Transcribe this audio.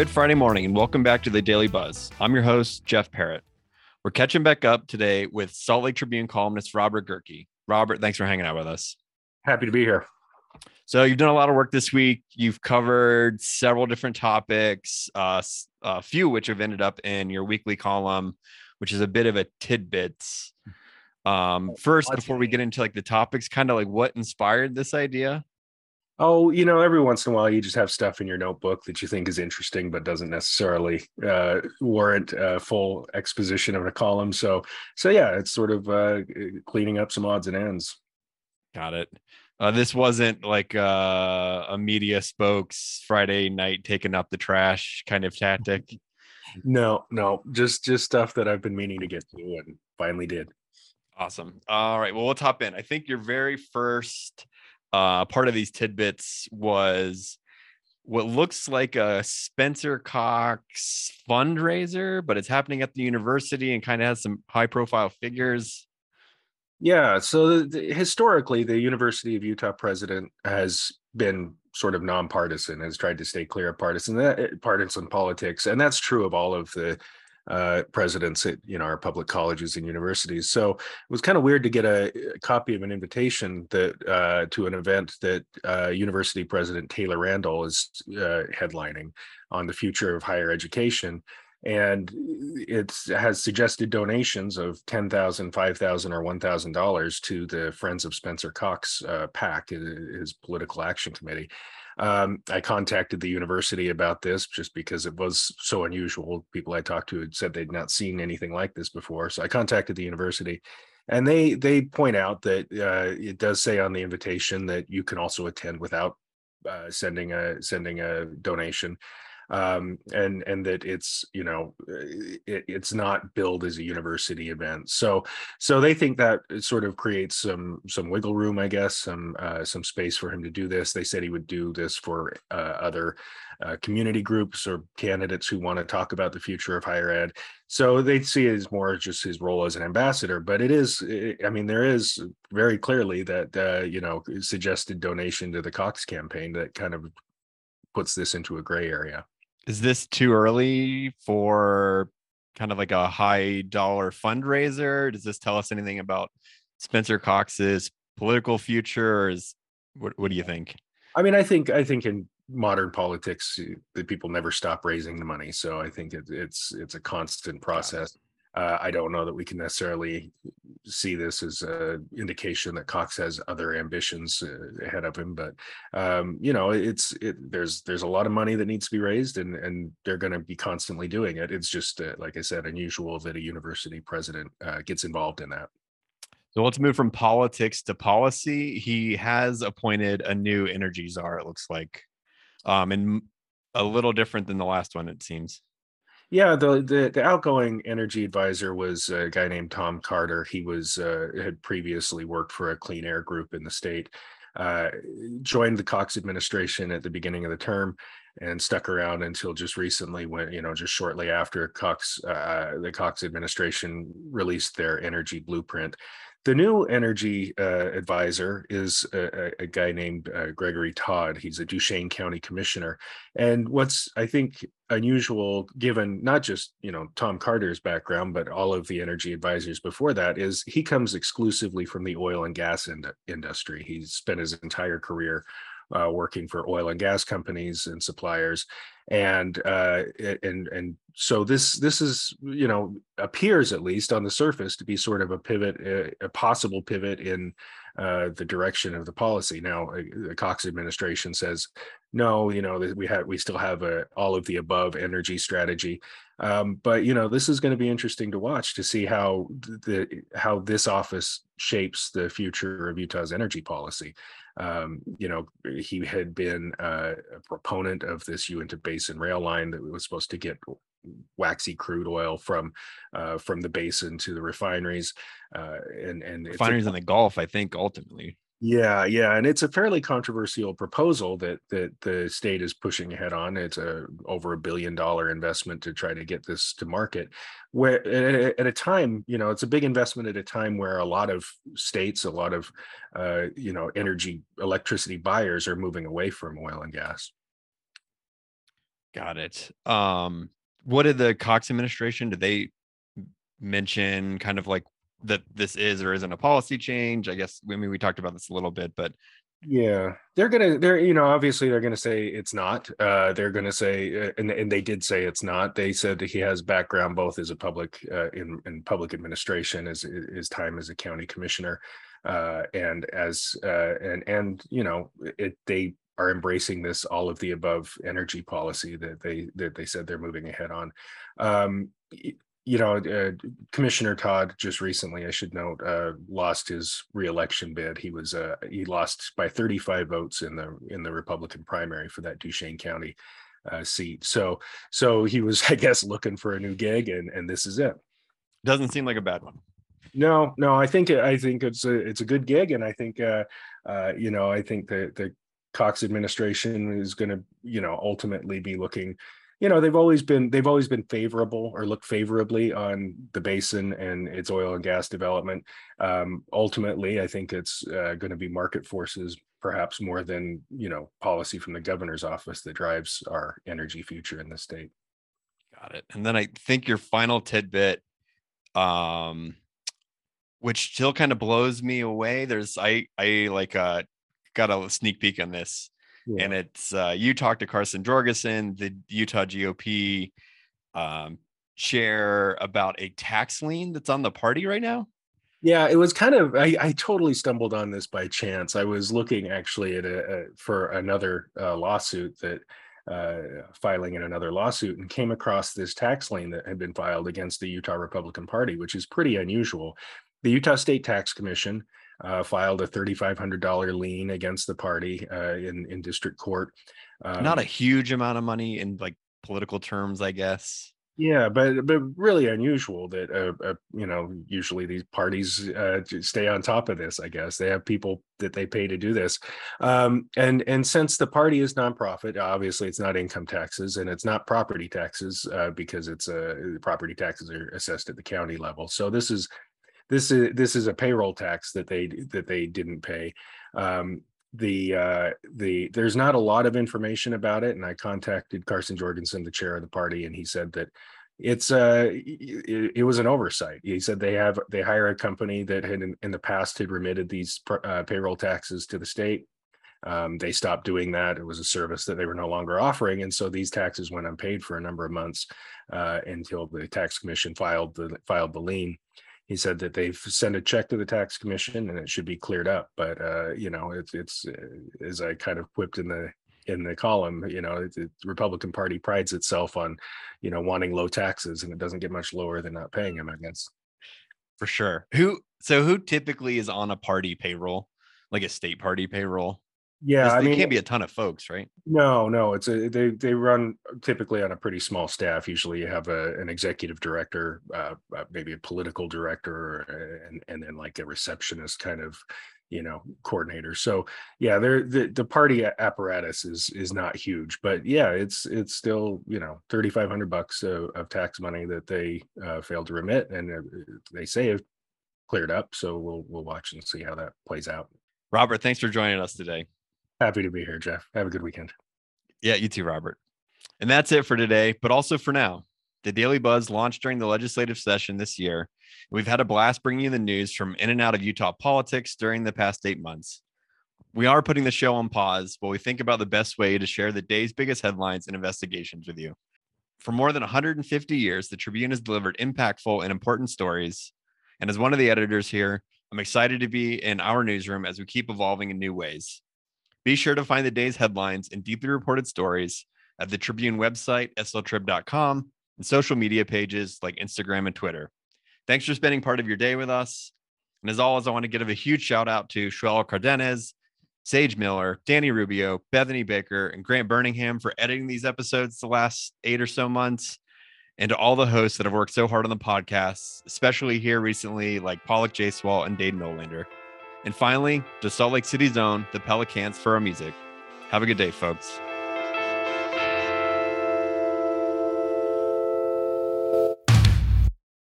Good Friday morning, and welcome back to the Daily Buzz. I'm your host, Jeff Parrott. We're catching back up today with Salt Lake Tribune columnist Robert Gehrke. Robert, thanks for hanging out with us. Happy to be here. So, you've done a lot of work this week. You've covered several different topics, uh, a few which have ended up in your weekly column, which is a bit of a tidbits. Um, first, before we get into like the topics, kind of like what inspired this idea? Oh, you know, every once in a while you just have stuff in your notebook that you think is interesting, but doesn't necessarily uh, warrant a full exposition of a column. So, so yeah, it's sort of uh, cleaning up some odds and ends. Got it. Uh, this wasn't like uh, a media spokes Friday night taking up the trash kind of tactic. No, no, just just stuff that I've been meaning to get to and finally did. Awesome. All right. Well, we'll top in. I think your very first uh, part of these tidbits was what looks like a Spencer Cox fundraiser, but it's happening at the university and kind of has some high profile figures. Yeah. So the, historically, the University of Utah president has been sort of nonpartisan, has tried to stay clear of partisan that, partisan politics, and that's true of all of the uh, presidents at you know our public colleges and universities. So it was kind of weird to get a, a copy of an invitation that uh, to an event that uh, University President Taylor Randall is uh, headlining on the future of higher education. And it has suggested donations of ten thousand, five thousand, or one thousand dollars to the Friends of Spencer Cox uh, PAC, his political action committee. Um, I contacted the university about this just because it was so unusual. People I talked to had said they'd not seen anything like this before. So I contacted the university and they they point out that uh, it does say on the invitation that you can also attend without uh, sending a sending a donation um, and and that it's you know it, it's not billed as a university event. So so they think that it sort of creates some some wiggle room, I guess, some uh, some space for him to do this. They said he would do this for uh, other uh, community groups or candidates who want to talk about the future of higher ed. So they see it as more just his role as an ambassador. But it is, I mean, there is very clearly that uh, you know suggested donation to the Cox campaign that kind of puts this into a gray area is this too early for kind of like a high dollar fundraiser? Does this tell us anything about Spencer Cox's political future? Or is what, what do you think? I mean, I think I think in modern politics, the people never stop raising the money. So I think it, it's it's a constant process. Uh, I don't know that we can necessarily see this as an indication that Cox has other ambitions uh, ahead of him, but um, you know, it's it, there's there's a lot of money that needs to be raised, and and they're going to be constantly doing it. It's just uh, like I said, unusual that a university president uh, gets involved in that. So let's move from politics to policy. He has appointed a new energy czar. It looks like, um, and a little different than the last one. It seems. Yeah, the, the the outgoing energy advisor was a guy named Thom Carter. He was uh, had previously worked for a clean air group in the state. Uh, joined the Cox administration at the beginning of the term and stuck around until just recently when you know just shortly after Cox uh, the Cox administration released their energy blueprint the new energy uh, advisor is a, a guy named uh, Gregory Todd. He's a Duchesne County commissioner. And what's, I think, unusual, given not just, you know, Thom Carter's background, but all of the energy advisors before that, is he comes exclusively from the oil and gas in- industry. He's spent his entire career uh, working for oil and gas companies and suppliers and uh, and and so this this is you know appears at least on the surface to be sort of a pivot a, a possible pivot in uh, the direction of the policy. Now uh, the cox administration says no you know we have we still have a all of the above energy strategy. Um, but you know this is going to be interesting to watch to see how the how this office shapes the future of utah's energy policy. Um, you know, he had been uh, a proponent of this Uinta Basin rail line that was supposed to get waxy crude oil from uh, from the basin to the refineries, uh, and and refineries in the Gulf, I think, ultimately. Yeah, yeah, and it's a fairly controversial proposal that that the state is pushing ahead on. It's a over a billion dollar investment to try to get this to market. Where at a time, you know, it's a big investment at a time where a lot of states, a lot of uh, you know, energy electricity buyers are moving away from oil and gas. Got it. Um, what did the Cox administration? Did they mention kind of like that this is or isn't a policy change? I guess I mean we talked about this a little bit, but yeah they're gonna they're you know obviously they're gonna say it's not uh they're gonna say uh, and, and they did say it's not they said that he has background both as a public uh, in in public administration as his time as a county commissioner uh and as uh and and you know it they are embracing this all of the above energy policy that they that they said they're moving ahead on um you know, uh, Commissioner Todd just recently, I should note, uh, lost his reelection bid. He was uh, he lost by 35 votes in the in the Republican primary for that Duchesne County uh, seat. So so he was, I guess, looking for a new gig, and and this is it. Doesn't seem like a bad one. No, no, I think I think it's a it's a good gig, and I think uh, uh, you know I think that the Cox administration is going to you know ultimately be looking you know they've always been they've always been favorable or look favorably on the basin and its oil and gas development. Um, ultimately i think it's uh, going to be market forces perhaps more than you know policy from the governor's office that drives our energy future in the state. Got it. And then i think your final tidbit um which still kind of blows me away there's i i like uh got a sneak peek on this yeah. and it's uh, you talked to Carson Jorgensen, the Utah GOP um, chair, about a tax lien that's on the party right now. Yeah, it was kind of I, I totally stumbled on this by chance. I was looking actually at a, a for another uh, lawsuit that uh, filing in another lawsuit and came across this tax lien that had been filed against the Utah Republican Party, which is pretty unusual. The Utah State Tax Commission uh, filed a $3,500 lien against the party uh, in in district court. Um, Not a huge amount of money in like political terms, I guess. Yeah, but but really unusual that uh, uh, you know usually these parties uh, stay on top of this. I guess they have people that they pay to do this, um, and and since the party is nonprofit, obviously it's not income taxes and it's not property taxes uh, because it's a uh, property taxes are assessed at the county level. So this is this is this is a payroll tax that they that they didn't pay. Um, the uh, the there's not a lot of information about it, and I contacted Carson Jorgensen, the chair of the party, and he said that it's uh it, it, was an oversight. He said they have they hire a company that had in, in the past had remitted these uh, payroll taxes to the state. Um, they stopped doing that. It was a service that they were no longer offering and so these taxes went unpaid for a number of months uh, until the tax commission filed the filed the lien he said that they've sent a check to the tax commission and it should be cleared up. But uh, you know, it's it's uh, as I kind of quipped in the in the column, you know, the Republican Party prides itself on, you know, wanting low taxes, and it doesn't get much lower than not paying them. I guess. For sure. Who so who typically is on a party payroll, like a state party payroll? Yeah, I mean, can't be a ton of folks, right? No, no, it's a they they run typically on a pretty small staff. Usually, you have a, an executive director, uh, uh maybe a political director, and and then like a receptionist kind of, you know, coordinator. So yeah, they're the the party apparatus is is not huge, but yeah, it's it's still you know thirty five hundred bucks of, of, tax money that they uh, failed to remit, and uh, they say it cleared up. So we'll we'll watch and see how that plays out. Robert, thanks for joining us today. Happy to be here, Jeff. Have a good weekend. Yeah, you too, Robert. And that's it for today, but also for now. The Daily Buzz launched during the legislative session this year. We've had a blast bringing you the news from in and out of Utah politics during the past eight months. We are putting the show on pause while we think about the best way to share the day's biggest headlines and investigations with you. For more than 150 years, the Tribune has delivered impactful and important stories. And as one of the editors here, I'm excited to be in our newsroom as we keep evolving in new ways. Be sure to find the day's headlines and deeply reported stories at the Tribune website, sltrib.com, and social media pages like Instagram and Twitter. Thanks for spending part of your day with us. And as always, I want to give a huge shout out to Xoel Cardenas, Sage Miller, Danny Rubio, Bethany Baker, and Grant Birmingham for editing these episodes the last eight or so months. And to all the hosts that have worked so hard on the podcast, especially here recently, like Palak Jayswal and Dayton Olander. And finally, to Salt Lake City's own, the Pelicans for our music. Have a good day, folks.